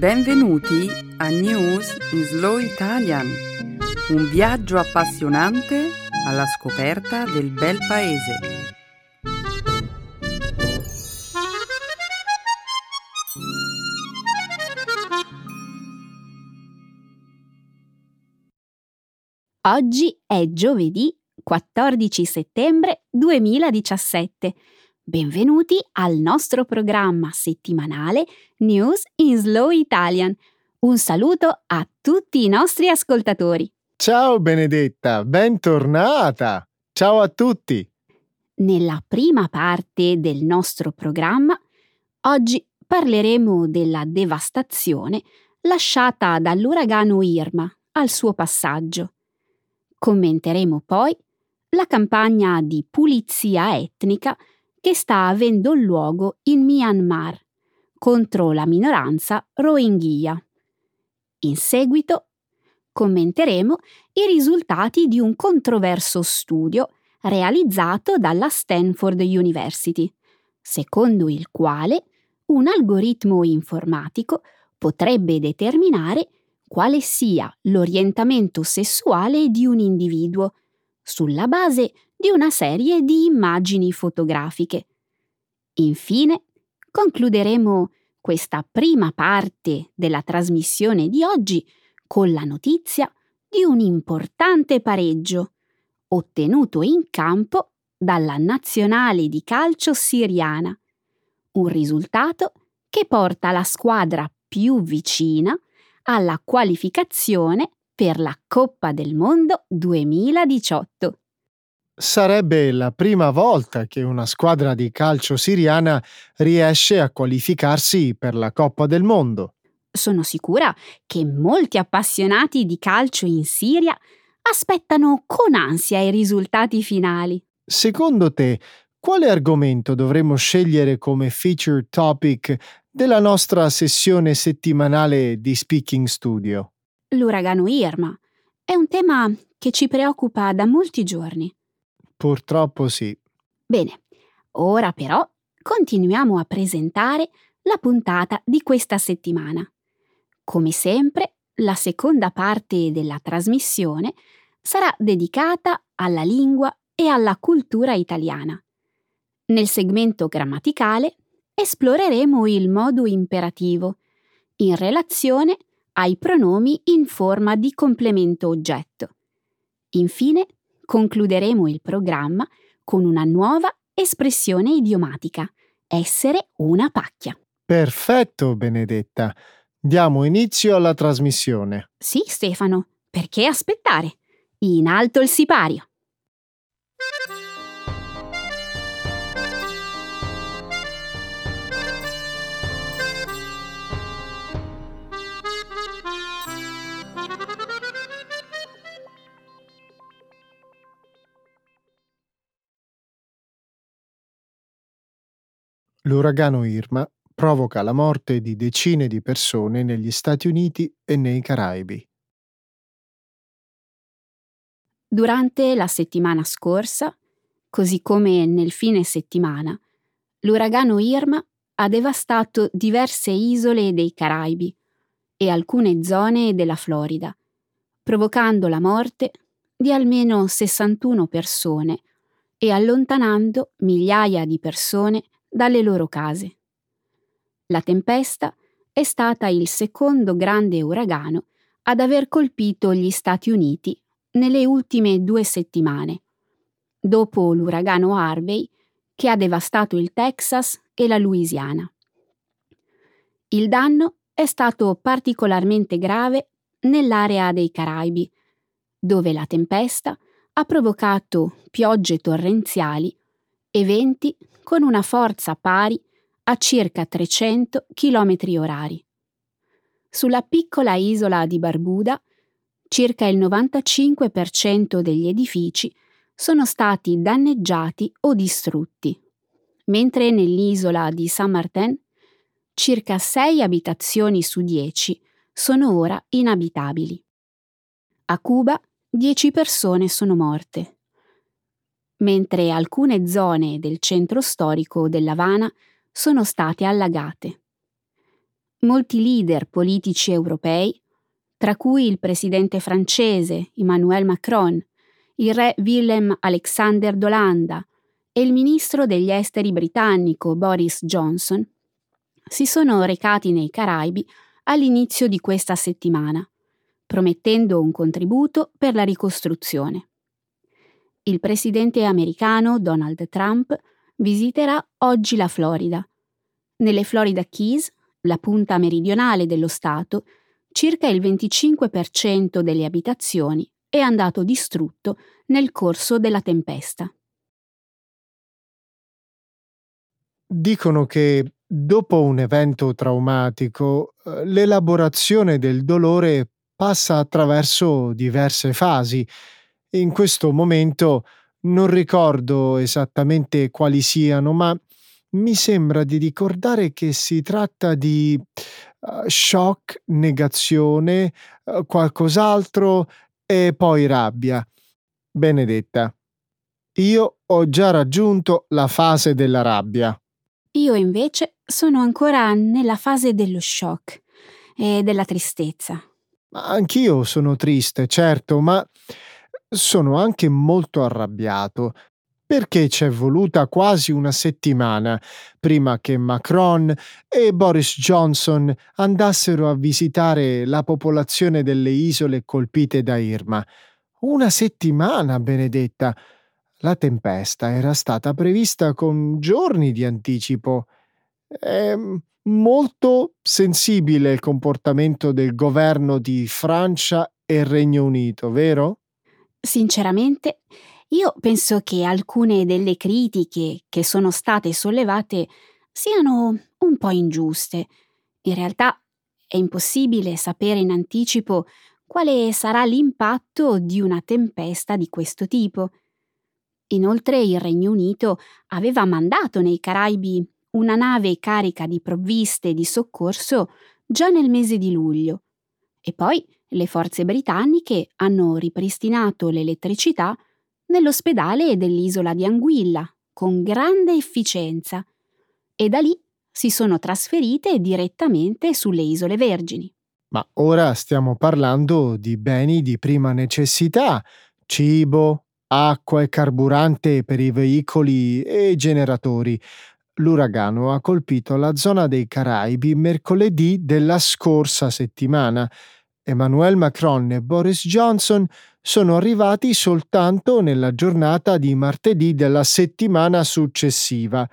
Benvenuti a News in Slow Italian, un viaggio appassionante alla scoperta del bel paese. Oggi è giovedì 14 settembre 2017. Benvenuti al nostro programma settimanale News in Slow Italian. Un saluto a tutti i nostri ascoltatori. Ciao Benedetta, bentornata! Ciao a tutti! Nella prima parte del nostro programma, oggi parleremo della devastazione lasciata dall'uragano Irma al suo passaggio. Commenteremo poi la campagna di pulizia etnica che sta avendo luogo in Myanmar contro la minoranza Rohingya. In seguito commenteremo i risultati di un controverso studio realizzato dalla Stanford University, secondo il quale un algoritmo informatico potrebbe determinare quale sia l'orientamento sessuale di un individuo sulla base di una serie di immagini fotografiche. Infine, concluderemo questa prima parte della trasmissione di oggi con la notizia di un importante pareggio ottenuto in campo dalla nazionale di calcio siriana, un risultato che porta la squadra più vicina alla qualificazione per la Coppa del Mondo 2018. Sarebbe la prima volta che una squadra di calcio siriana riesce a qualificarsi per la Coppa del Mondo. Sono sicura che molti appassionati di calcio in Siria aspettano con ansia i risultati finali. Secondo te, quale argomento dovremmo scegliere come feature topic della nostra sessione settimanale di Speaking Studio? L'uragano Irma è un tema che ci preoccupa da molti giorni. Purtroppo sì. Bene, ora però continuiamo a presentare la puntata di questa settimana. Come sempre, la seconda parte della trasmissione sarà dedicata alla lingua e alla cultura italiana. Nel segmento grammaticale esploreremo il modo imperativo in relazione ai pronomi in forma di complemento oggetto. Infine, concluderemo il programma con una nuova espressione idiomatica, essere una pacchia. Perfetto, Benedetta. Diamo inizio alla trasmissione. Sì, Stefano, perché aspettare? In alto il sipario. L'uragano Irma provoca la morte di decine di persone negli Stati Uniti e nei Caraibi. Durante la settimana scorsa, così come nel fine settimana, l'uragano Irma ha devastato diverse isole dei Caraibi e alcune zone della Florida, provocando la morte di almeno 61 persone e allontanando migliaia di persone dalle loro case. La tempesta è stata il secondo grande uragano ad aver colpito gli Stati Uniti nelle ultime due settimane, dopo l'uragano Harvey che ha devastato il Texas e la Louisiana. Il danno è stato particolarmente grave nell'area dei Caraibi, dove la tempesta ha provocato piogge torrenziali e venti con una forza pari a circa 300 km orari. Sulla piccola isola di Barbuda, circa il 95% degli edifici sono stati danneggiati o distrutti, mentre nell'isola di Saint Martin circa 6 abitazioni su 10 sono ora inabitabili. A Cuba 10 persone sono morte mentre alcune zone del centro storico dell'Havana sono state allagate. molti leader politici europei, tra cui il presidente francese Emmanuel Macron, il re Willem Alexander d'Olanda e il ministro degli esteri britannico Boris Johnson, si sono recati nei Caraibi all'inizio di questa settimana, promettendo un contributo per la ricostruzione. Il presidente americano Donald Trump visiterà oggi la Florida. Nelle Florida Keys, la punta meridionale dello Stato, circa il 25% delle abitazioni è andato distrutto nel corso della tempesta. Dicono che dopo un evento traumatico eh, l'elaborazione del dolore passa attraverso diverse fasi. In questo momento non ricordo esattamente quali siano, ma mi sembra di ricordare che si tratta di uh, shock, negazione, uh, qualcos'altro e poi rabbia. Benedetta, io ho già raggiunto la fase della rabbia. Io invece sono ancora nella fase dello shock e della tristezza. Anch'io sono triste, certo, ma sono anche molto arrabbiato perché c'è voluta quasi una settimana prima che Macron e Boris Johnson andassero a visitare la popolazione delle isole colpite da Irma. Una settimana, benedetta. La tempesta era stata prevista con giorni di anticipo. È molto sensibile il comportamento del governo di Francia e Regno Unito, vero? Sinceramente, io penso che alcune delle critiche che sono state sollevate siano un po' ingiuste. In realtà è impossibile sapere in anticipo quale sarà l'impatto di una tempesta di questo tipo. Inoltre il Regno Unito aveva mandato nei Caraibi una nave carica di provviste di soccorso già nel mese di luglio e poi le forze britanniche hanno ripristinato l'elettricità nell'ospedale dell'isola di Anguilla con grande efficienza e da lì si sono trasferite direttamente sulle isole Vergini. Ma ora stiamo parlando di beni di prima necessità, cibo, acqua e carburante per i veicoli e i generatori. L'uragano ha colpito la zona dei Caraibi mercoledì della scorsa settimana Emmanuel Macron e Boris Johnson sono arrivati soltanto nella giornata di martedì della settimana successiva.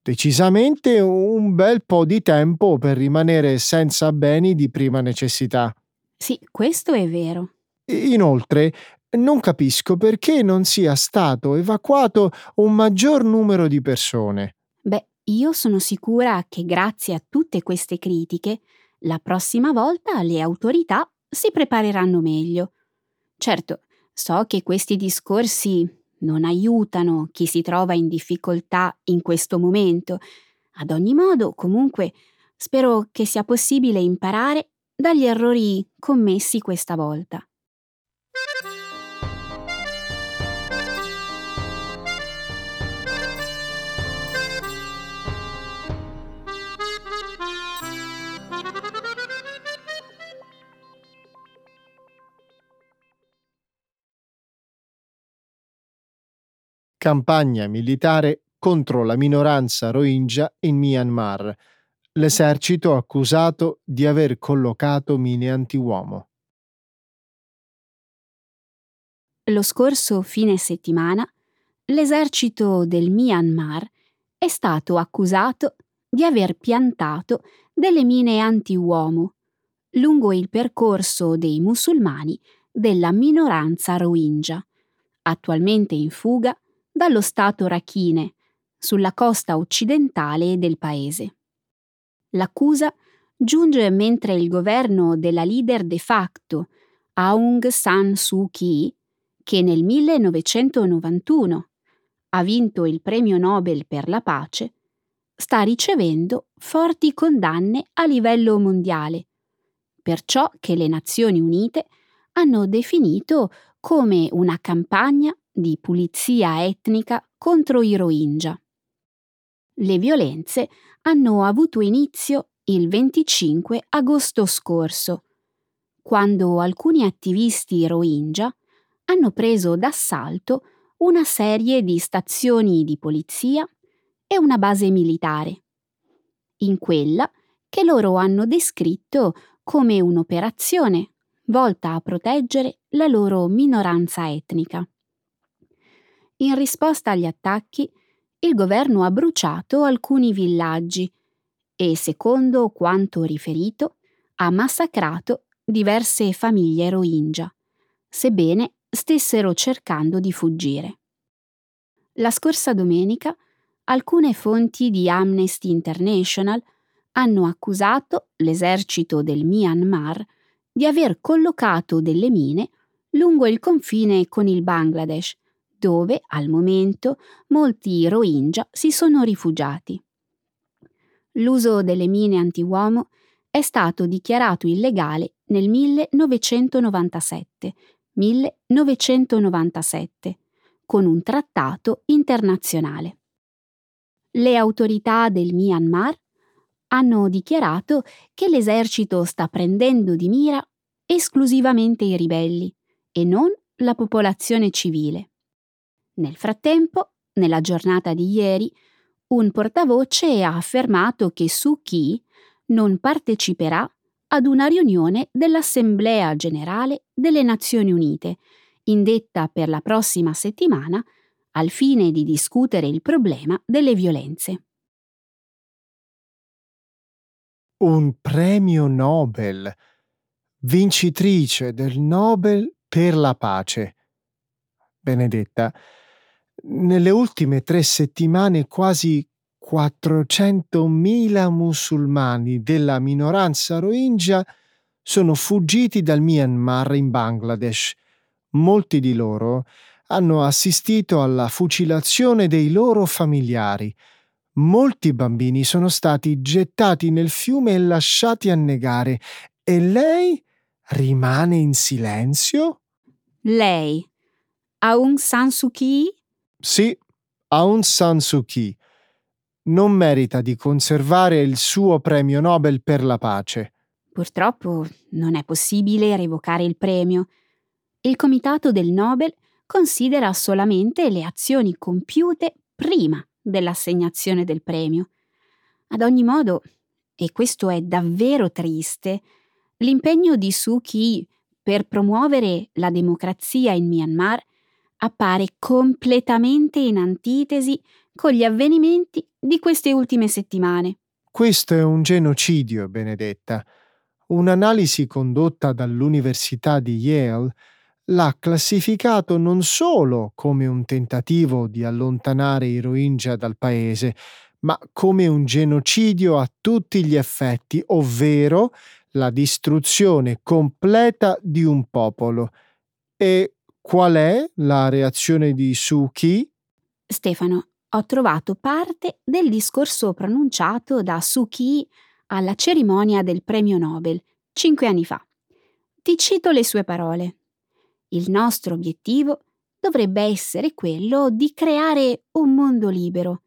Decisamente un bel po' di tempo per rimanere senza beni di prima necessità. Sì, questo è vero. Inoltre, non capisco perché non sia stato evacuato un maggior numero di persone. Beh, io sono sicura che grazie a tutte queste critiche la prossima volta le autorità si prepareranno meglio. Certo, so che questi discorsi non aiutano chi si trova in difficoltà in questo momento. Ad ogni modo, comunque, spero che sia possibile imparare dagli errori commessi questa volta. Campagna militare contro la minoranza Rohingya in Myanmar. L'esercito accusato di aver collocato mine antiuomo. Lo scorso fine settimana l'esercito del Myanmar è stato accusato di aver piantato delle mine antiuomo lungo il percorso dei musulmani della minoranza Rohingya, attualmente in fuga dallo stato Rakhine, sulla costa occidentale del paese. L'accusa giunge mentre il governo della leader de facto Aung San Suu Kyi, che nel 1991 ha vinto il premio Nobel per la pace, sta ricevendo forti condanne a livello mondiale per ciò che le Nazioni Unite hanno definito come una campagna di pulizia etnica contro i Rohingya. Le violenze hanno avuto inizio il 25 agosto scorso, quando alcuni attivisti Rohingya hanno preso d'assalto una serie di stazioni di polizia e una base militare. In quella che loro hanno descritto come un'operazione volta a proteggere la loro minoranza etnica. In risposta agli attacchi, il governo ha bruciato alcuni villaggi e, secondo quanto riferito, ha massacrato diverse famiglie Rohingya, sebbene stessero cercando di fuggire. La scorsa domenica alcune fonti di Amnesty International hanno accusato l'esercito del Myanmar di aver collocato delle mine lungo il confine con il Bangladesh dove al momento molti Rohingya si sono rifugiati. L'uso delle mine antiuomo è stato dichiarato illegale nel 1997, 1997 con un trattato internazionale. Le autorità del Myanmar hanno dichiarato che l'esercito sta prendendo di mira esclusivamente i ribelli e non la popolazione civile. Nel frattempo, nella giornata di ieri, un portavoce ha affermato che Suu Kyi non parteciperà ad una riunione dell'Assemblea generale delle Nazioni Unite, indetta per la prossima settimana, al fine di discutere il problema delle violenze. Un premio Nobel, vincitrice del Nobel per la pace. Benedetta, nelle ultime tre settimane quasi 400.000 musulmani della minoranza Rohingya sono fuggiti dal Myanmar in Bangladesh. Molti di loro hanno assistito alla fucilazione dei loro familiari. Molti bambini sono stati gettati nel fiume e lasciati annegare. E lei rimane in silenzio? Lei, Aung San Suu Kyi? Sì, Aung San Suu Kyi non merita di conservare il suo premio Nobel per la pace. Purtroppo non è possibile revocare il premio. Il comitato del Nobel considera solamente le azioni compiute prima dell'assegnazione del premio. Ad ogni modo, e questo è davvero triste, l'impegno di Suu Kyi per promuovere la democrazia in Myanmar appare completamente in antitesi con gli avvenimenti di queste ultime settimane. Questo è un genocidio, Benedetta. Un'analisi condotta dall'Università di Yale l'ha classificato non solo come un tentativo di allontanare i Rohingya dal paese, ma come un genocidio a tutti gli effetti, ovvero la distruzione completa di un popolo. E Qual è la reazione di Suki? Stefano, ho trovato parte del discorso pronunciato da Suki alla cerimonia del premio Nobel cinque anni fa. Ti cito le sue parole. Il nostro obiettivo dovrebbe essere quello di creare un mondo libero,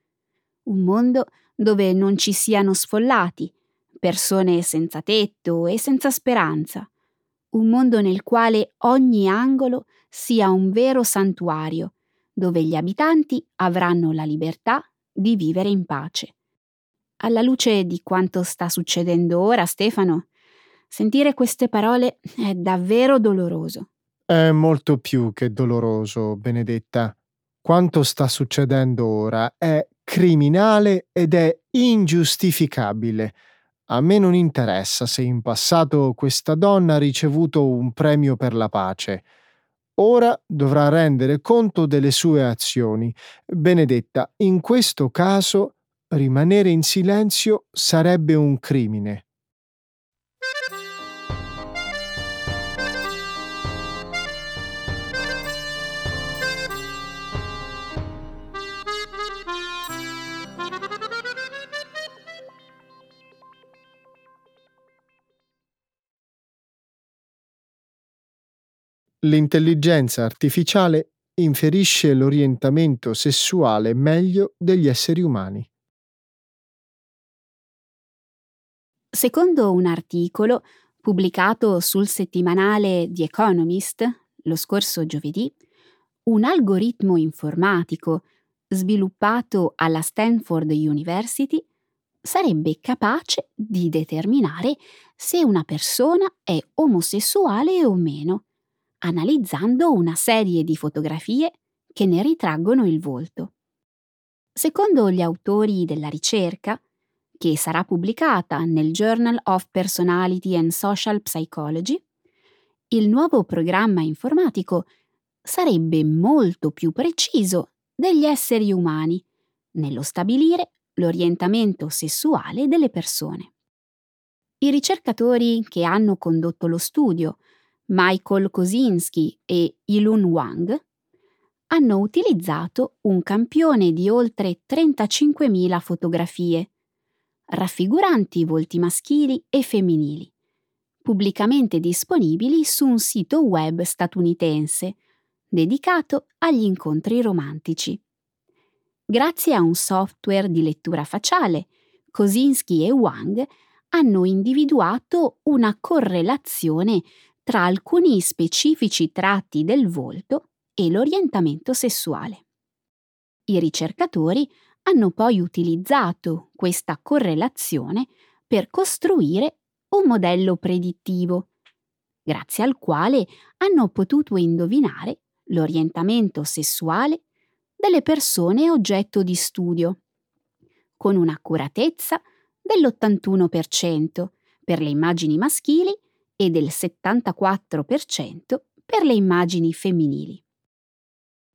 un mondo dove non ci siano sfollati, persone senza tetto e senza speranza, un mondo nel quale ogni angolo sia un vero santuario, dove gli abitanti avranno la libertà di vivere in pace. Alla luce di quanto sta succedendo ora, Stefano, sentire queste parole è davvero doloroso. È molto più che doloroso, Benedetta. Quanto sta succedendo ora è criminale ed è ingiustificabile. A me non interessa se in passato questa donna ha ricevuto un premio per la pace. Ora dovrà rendere conto delle sue azioni. Benedetta, in questo caso rimanere in silenzio sarebbe un crimine. L'intelligenza artificiale inferisce l'orientamento sessuale meglio degli esseri umani. Secondo un articolo pubblicato sul settimanale The Economist lo scorso giovedì, un algoritmo informatico sviluppato alla Stanford University sarebbe capace di determinare se una persona è omosessuale o meno, analizzando una serie di fotografie che ne ritraggono il volto. Secondo gli autori della ricerca, che sarà pubblicata nel Journal of Personality and Social Psychology, il nuovo programma informatico sarebbe molto più preciso degli esseri umani nello stabilire l'orientamento sessuale delle persone. I ricercatori che hanno condotto lo studio, Michael Kosinski e Ilun Wang, hanno utilizzato un campione di oltre 35.000 fotografie, raffiguranti volti maschili e femminili, pubblicamente disponibili su un sito web statunitense dedicato agli incontri romantici. Grazie a un software di lettura facciale, Kosinski e Wang hanno individuato una correlazione tra alcuni specifici tratti del volto e l'orientamento sessuale. I ricercatori hanno poi utilizzato questa correlazione per costruire un modello predittivo, grazie al quale hanno potuto indovinare l'orientamento sessuale delle persone oggetto di studio, con un'accuratezza dell'81% per le immagini maschili e del 74% per le immagini femminili.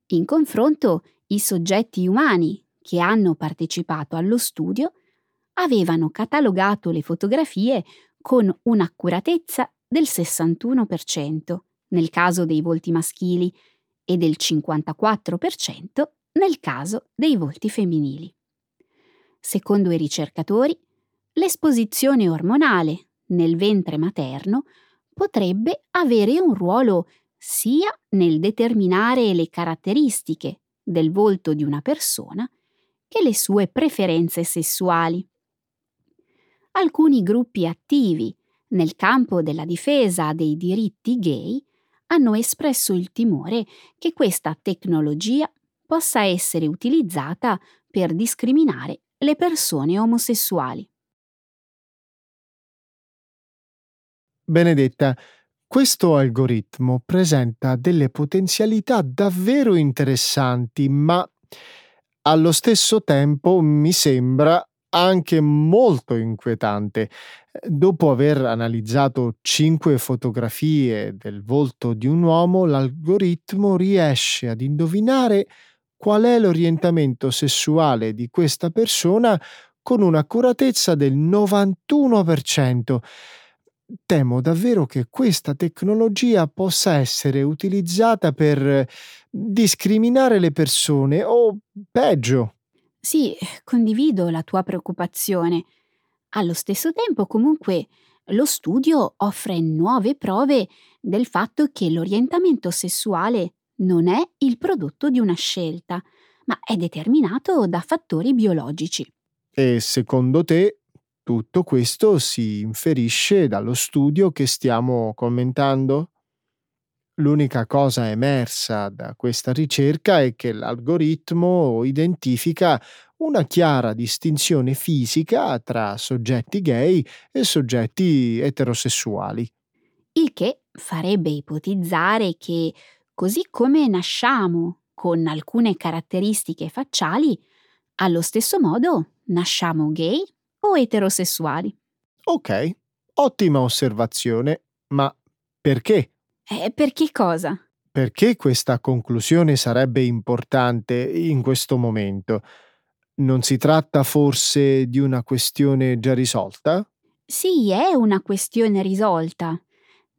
In confronto, i soggetti umani che hanno partecipato allo studio avevano catalogato le fotografie con un'accuratezza del 61% nel caso dei volti maschili e del 54% nel caso dei volti femminili. Secondo i ricercatori, l'esposizione ormonale nel ventre materno potrebbe avere un ruolo sia nel determinare le caratteristiche del volto di una persona che le sue preferenze sessuali. Alcuni gruppi attivi nel campo della difesa dei diritti gay hanno espresso il timore che questa tecnologia possa essere utilizzata per discriminare le persone omosessuali. Benedetta, questo algoritmo presenta delle potenzialità davvero interessanti, ma allo stesso tempo mi sembra anche molto inquietante. Dopo aver analizzato cinque fotografie del volto di un uomo, l'algoritmo riesce ad indovinare qual è l'orientamento sessuale di questa persona con un'accuratezza del 91%. Temo davvero che questa tecnologia possa essere utilizzata per discriminare le persone o, peggio, sì, condivido la tua preoccupazione. Allo stesso tempo, comunque, lo studio offre nuove prove del fatto che l'orientamento sessuale non è il prodotto di una scelta, ma è determinato da fattori biologici. E secondo te tutto questo si inferisce dallo studio che stiamo commentando? L'unica cosa emersa da questa ricerca è che l'algoritmo identifica una chiara distinzione fisica tra soggetti gay e soggetti eterosessuali. Il che farebbe ipotizzare che, così come nasciamo con alcune caratteristiche facciali, allo stesso modo nasciamo gay o eterosessuali. Ok, ottima osservazione, ma perché? Eh, per che cosa? Perché questa conclusione sarebbe importante in questo momento? Non si tratta forse di una questione già risolta? Sì, è una questione risolta,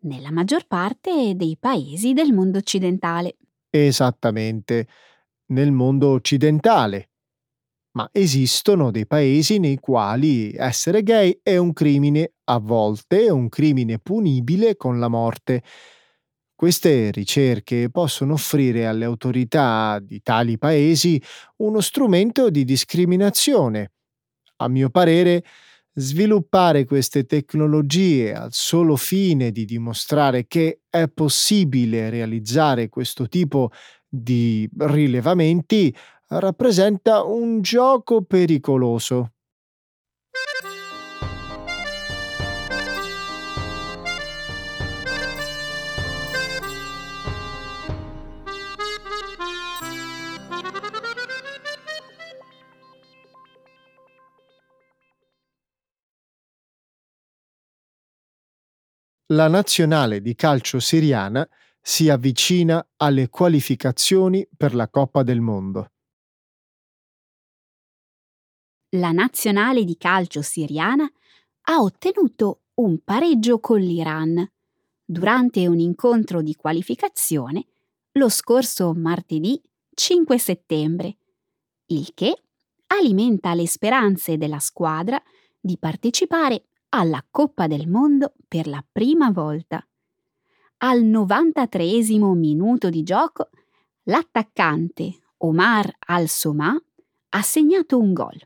nella maggior parte dei paesi del mondo occidentale. Esattamente, nel mondo occidentale. Ma esistono dei paesi nei quali essere gay è un crimine, a volte è un crimine punibile con la morte. Queste ricerche possono offrire alle autorità di tali paesi uno strumento di discriminazione. A mio parere, sviluppare queste tecnologie al solo fine di dimostrare che è possibile realizzare questo tipo di rilevamenti rappresenta un gioco pericoloso. la nazionale di calcio siriana si avvicina alle qualificazioni per la Coppa del Mondo. La nazionale di calcio siriana ha ottenuto un pareggio con l'Iran durante un incontro di qualificazione lo scorso martedì 5 settembre, il che alimenta le speranze della squadra di partecipare alla Coppa del Mondo per la prima volta. Al 93 minuto di gioco, l'attaccante Omar Al-Somà ha segnato un gol,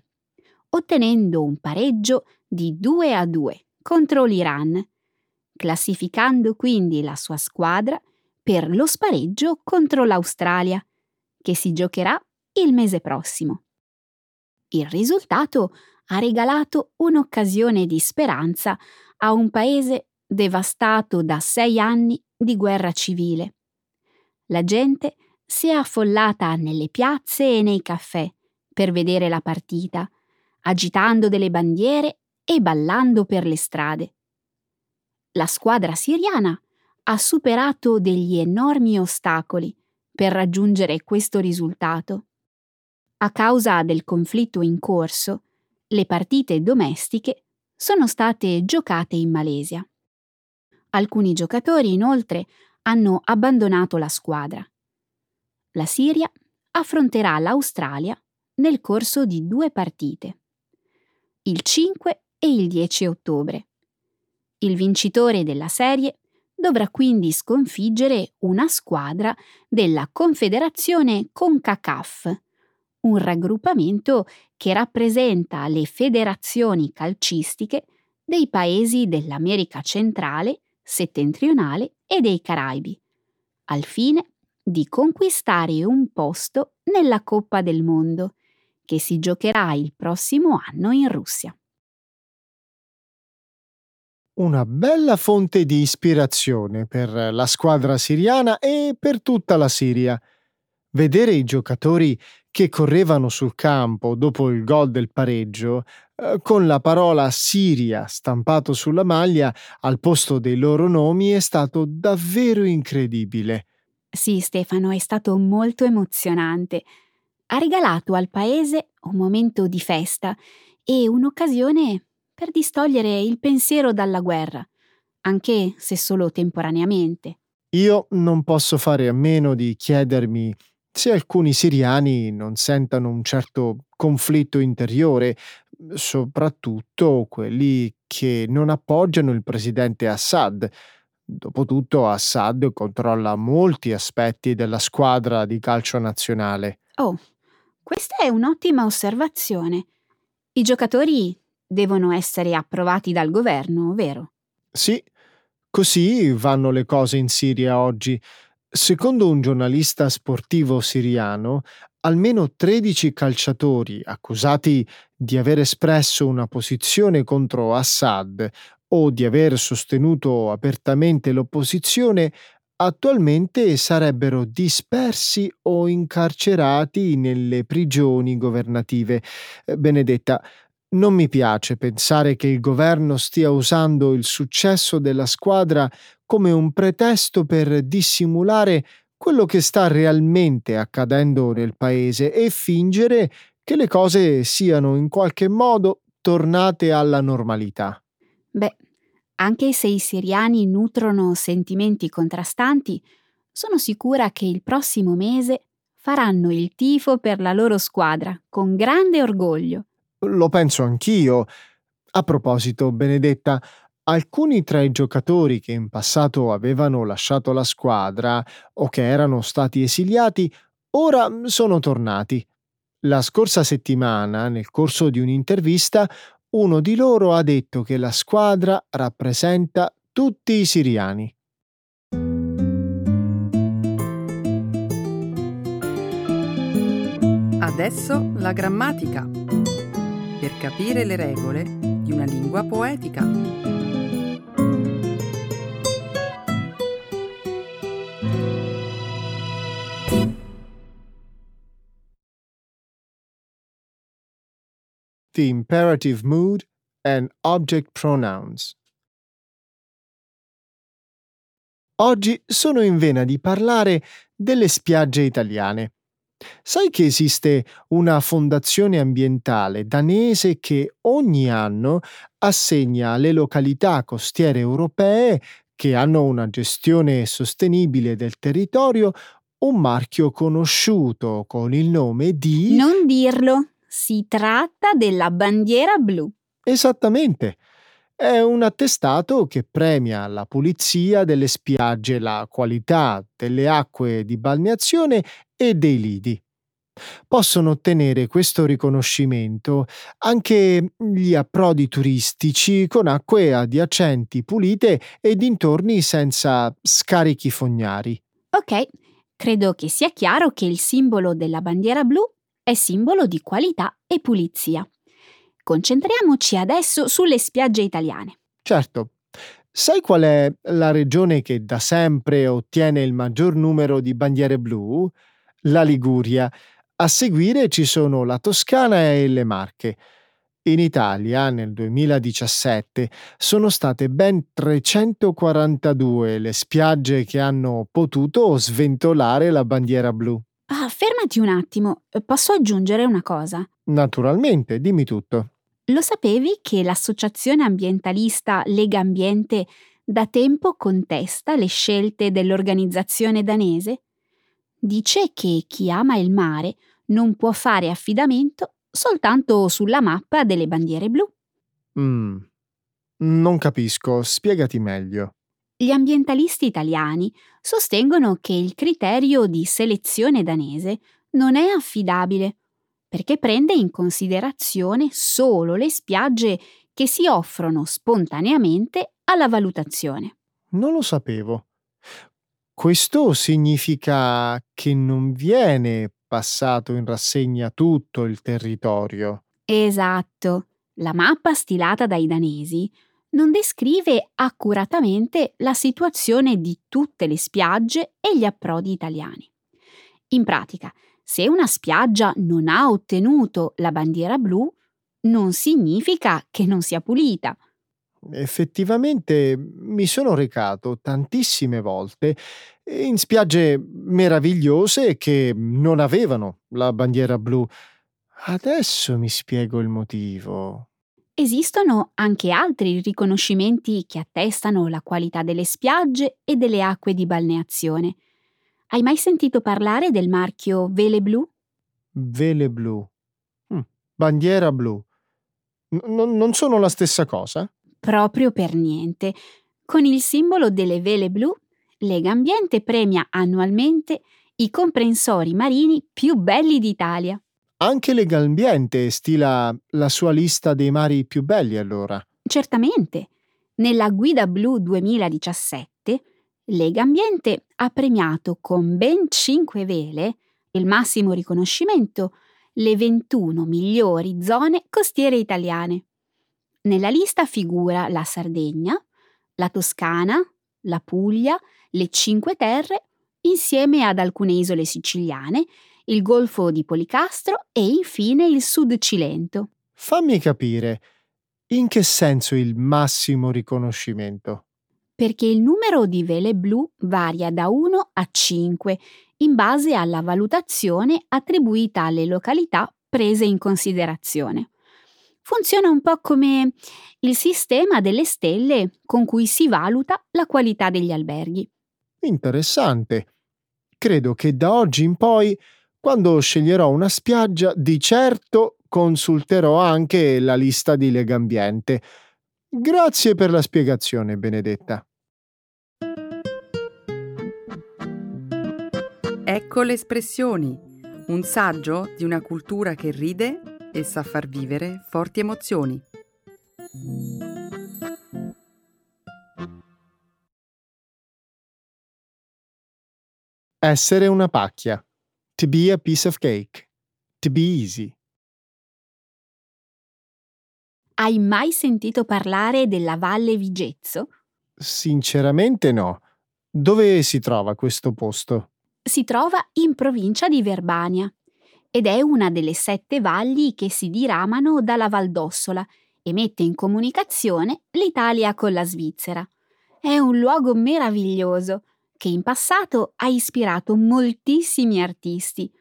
ottenendo un pareggio di 2 a 2 contro l'Iran, classificando quindi la sua squadra per lo spareggio contro l'Australia, che si giocherà il mese prossimo. Il risultato ha regalato un'occasione di speranza a un paese devastato da sei anni di guerra civile. La gente si è affollata nelle piazze e nei caffè per vedere la partita, agitando delle bandiere e ballando per le strade. La squadra siriana ha superato degli enormi ostacoli per raggiungere questo risultato. A causa del conflitto in corso, le partite domestiche sono state giocate in Malesia. Alcuni giocatori inoltre hanno abbandonato la squadra. La Siria affronterà l'Australia nel corso di due partite, il 5 e il 10 ottobre. Il vincitore della serie dovrà quindi sconfiggere una squadra della Confederazione CONCACAF, un raggruppamento che rappresenta le federazioni calcistiche dei paesi dell'America centrale, settentrionale e dei Caraibi, al fine di conquistare un posto nella Coppa del Mondo, che si giocherà il prossimo anno in Russia. Una bella fonte di ispirazione per la squadra siriana e per tutta la Siria. Vedere i giocatori che correvano sul campo dopo il gol del pareggio eh, con la parola Siria stampato sulla maglia al posto dei loro nomi è stato davvero incredibile. Sì, Stefano, è stato molto emozionante. Ha regalato al paese un momento di festa e un'occasione per distogliere il pensiero dalla guerra, anche se solo temporaneamente. Io non posso fare a meno di chiedermi se alcuni siriani non sentano un certo conflitto interiore, soprattutto quelli che non appoggiano il presidente Assad. Dopotutto Assad controlla molti aspetti della squadra di calcio nazionale. Oh, questa è un'ottima osservazione. I giocatori devono essere approvati dal governo, vero? Sì, così vanno le cose in Siria oggi. Secondo un giornalista sportivo siriano, almeno 13 calciatori accusati di aver espresso una posizione contro Assad o di aver sostenuto apertamente l'opposizione attualmente sarebbero dispersi o incarcerati nelle prigioni governative. Eh, Benedetta, non mi piace pensare che il governo stia usando il successo della squadra come un pretesto per dissimulare quello che sta realmente accadendo nel paese e fingere che le cose siano in qualche modo tornate alla normalità. Beh, anche se i siriani nutrono sentimenti contrastanti, sono sicura che il prossimo mese faranno il tifo per la loro squadra con grande orgoglio. Lo penso anch'io. A proposito, Benedetta, alcuni tra i giocatori che in passato avevano lasciato la squadra o che erano stati esiliati ora sono tornati. La scorsa settimana, nel corso di un'intervista, uno di loro ha detto che la squadra rappresenta tutti i siriani. Adesso la grammatica. Per capire le regole di una lingua poetica. The imperative mood and object pronouns. Oggi sono in vena di parlare delle spiagge italiane. Sai che esiste una fondazione ambientale danese che ogni anno assegna alle località costiere europee che hanno una gestione sostenibile del territorio un marchio conosciuto con il nome di... Non dirlo, si tratta della bandiera blu. Esattamente. È un attestato che premia la pulizia delle spiagge, la qualità delle acque di balneazione e dei lidi. Possono ottenere questo riconoscimento anche gli approdi turistici con acque adiacenti pulite e dintorni senza scarichi fognari. Ok, credo che sia chiaro che il simbolo della bandiera blu è simbolo di qualità e pulizia. Concentriamoci adesso sulle spiagge italiane. Certo. Sai qual è la regione che da sempre ottiene il maggior numero di bandiere blu? La Liguria. A seguire ci sono la Toscana e le Marche. In Italia, nel 2017, sono state ben 342 le spiagge che hanno potuto sventolare la bandiera blu. Ah, fermati un attimo, posso aggiungere una cosa? Naturalmente, dimmi tutto. Lo sapevi che l'associazione ambientalista Lega Ambiente da tempo contesta le scelte dell'organizzazione danese? Dice che chi ama il mare non può fare affidamento soltanto sulla mappa delle bandiere blu. Mm. Non capisco, spiegati meglio. Gli ambientalisti italiani sostengono che il criterio di selezione danese non è affidabile perché prende in considerazione solo le spiagge che si offrono spontaneamente alla valutazione. Non lo sapevo. Questo significa che non viene passato in rassegna tutto il territorio. Esatto. La mappa stilata dai danesi non descrive accuratamente la situazione di tutte le spiagge e gli approdi italiani. In pratica, se una spiaggia non ha ottenuto la bandiera blu, non significa che non sia pulita. Effettivamente mi sono recato tantissime volte in spiagge meravigliose che non avevano la bandiera blu. Adesso mi spiego il motivo. Esistono anche altri riconoscimenti che attestano la qualità delle spiagge e delle acque di balneazione. Hai mai sentito parlare del marchio Vele Blu? Vele blu. Hm, bandiera blu. N- non sono la stessa cosa? Proprio per niente. Con il simbolo delle vele blu, Lega Ambiente premia annualmente i comprensori marini più belli d'Italia. Anche Lega Ambiente stila la sua lista dei mari più belli allora. Certamente. Nella Guida Blu 2017 Lega Ambiente ha premiato con ben 5 vele, il massimo riconoscimento, le 21 migliori zone costiere italiane. Nella lista figura la Sardegna, la Toscana, la Puglia, le Cinque Terre, insieme ad alcune isole siciliane, il Golfo di Policastro e infine il Sud Cilento. Fammi capire, in che senso il massimo riconoscimento? perché il numero di vele blu varia da 1 a 5 in base alla valutazione attribuita alle località prese in considerazione. Funziona un po' come il sistema delle stelle con cui si valuta la qualità degli alberghi. Interessante. Credo che da oggi in poi, quando sceglierò una spiaggia, di certo consulterò anche la lista di Legambiente. Grazie per la spiegazione, Benedetta. Ecco le espressioni, un saggio di una cultura che ride e sa far vivere forti emozioni. Essere una pacchia. To be a piece of cake. To be easy. Hai mai sentito parlare della Valle Vigezzo? Sinceramente no. Dove si trova questo posto? Si trova in provincia di Verbania ed è una delle sette valli che si diramano dalla Val d'Ossola e mette in comunicazione l'Italia con la Svizzera. È un luogo meraviglioso che in passato ha ispirato moltissimi artisti.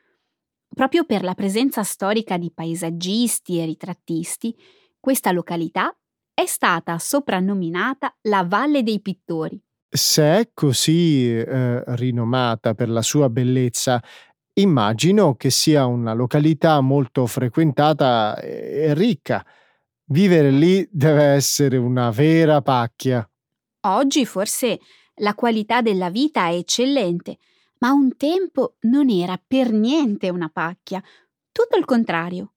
Proprio per la presenza storica di paesaggisti e ritrattisti, questa località è stata soprannominata la Valle dei Pittori. Se è così eh, rinomata per la sua bellezza, immagino che sia una località molto frequentata e ricca. Vivere lì deve essere una vera pacchia. Oggi forse la qualità della vita è eccellente, ma un tempo non era per niente una pacchia, tutto il contrario.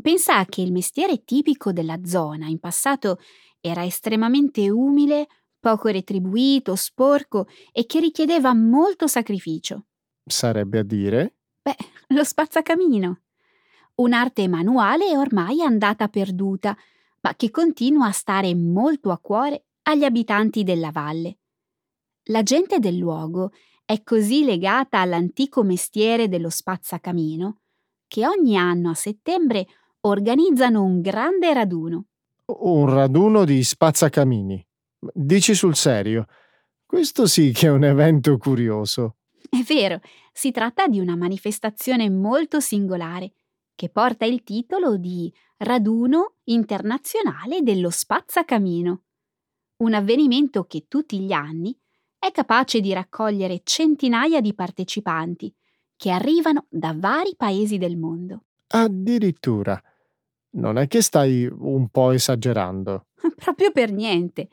Pensa che il mestiere tipico della zona in passato era estremamente umile, poco retribuito, sporco e che richiedeva molto sacrificio. Sarebbe a dire? Beh, lo spazzacamino. Un'arte manuale ormai andata perduta, ma che continua a stare molto a cuore agli abitanti della valle. La gente del luogo è così legata all'antico mestiere dello spazzacamino che ogni anno a settembre organizzano un grande raduno. Un raduno di spazzacamini. Dici sul serio? Questo sì che è un evento curioso. È vero, si tratta di una manifestazione molto singolare che porta il titolo di Raduno internazionale dello spazzacamino. Un avvenimento che tutti gli anni è capace di raccogliere centinaia di partecipanti che arrivano da vari paesi del mondo. Addirittura. Non è che stai un po' esagerando. Proprio per niente.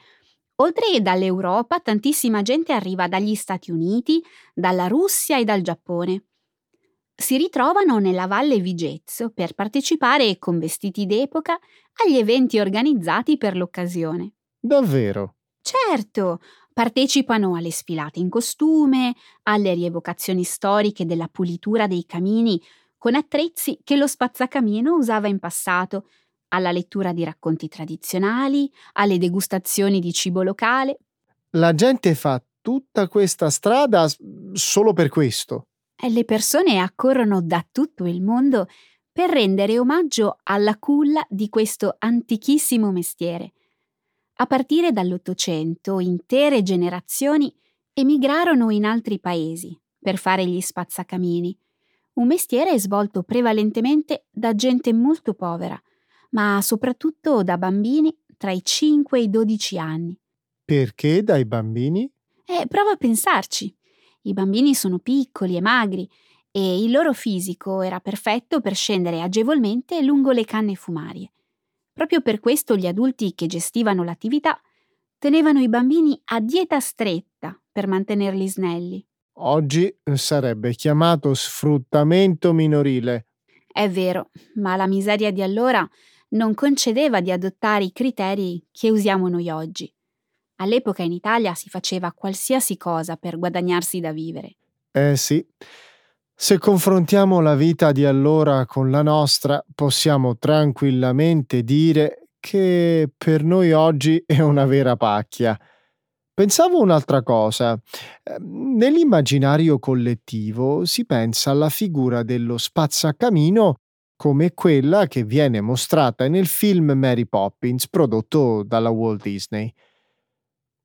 Oltre dall'Europa, tantissima gente arriva dagli Stati Uniti, dalla Russia e dal Giappone. Si ritrovano nella Valle Vigezzo per partecipare con vestiti d'epoca agli eventi organizzati per l'occasione. Davvero? Certo, partecipano alle sfilate in costume, alle rievocazioni storiche della pulitura dei camini con attrezzi che lo spazzacamino usava in passato, alla lettura di racconti tradizionali, alle degustazioni di cibo locale. La gente fa tutta questa strada solo per questo. E le persone accorrono da tutto il mondo per rendere omaggio alla culla di questo antichissimo mestiere a partire dall'Ottocento, intere generazioni emigrarono in altri paesi per fare gli spazzacamini, un mestiere svolto prevalentemente da gente molto povera, ma soprattutto da bambini tra i 5 e i 12 anni. Perché dai bambini? Eh, prova a pensarci. I bambini sono piccoli e magri e il loro fisico era perfetto per scendere agevolmente lungo le canne fumarie. Proprio per questo gli adulti che gestivano l'attività tenevano i bambini a dieta stretta per mantenerli snelli. Oggi sarebbe chiamato sfruttamento minorile. È vero, ma la miseria di allora non concedeva di adottare i criteri che usiamo noi oggi. All'epoca in Italia si faceva qualsiasi cosa per guadagnarsi da vivere. Eh sì. Se confrontiamo la vita di allora con la nostra, possiamo tranquillamente dire che per noi oggi è una vera pacchia. Pensavo un'altra cosa. Ehm, nell'immaginario collettivo si pensa alla figura dello spazzacamino come quella che viene mostrata nel film Mary Poppins prodotto dalla Walt Disney.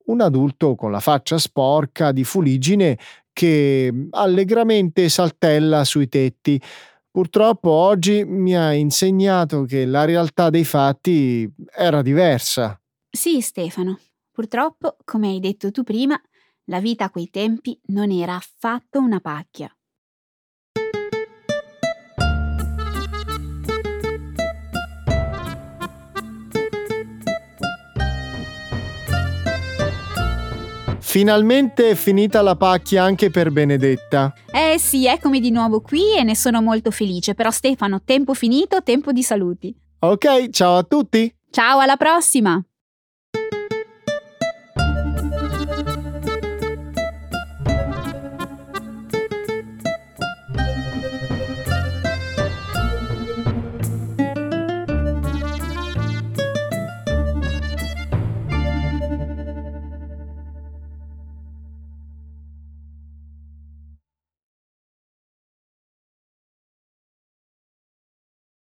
Un adulto con la faccia sporca di fuligine che mm, allegramente saltella sui tetti. Purtroppo oggi mi ha insegnato che la realtà dei fatti era diversa. Sì, Stefano. Purtroppo, come hai detto tu prima, la vita a quei tempi non era affatto una pacchia. Finalmente è finita la pacchia anche per Benedetta. Eh sì, eccomi di nuovo qui e ne sono molto felice, però Stefano, tempo finito, tempo di saluti. Ok, ciao a tutti. Ciao, alla prossima!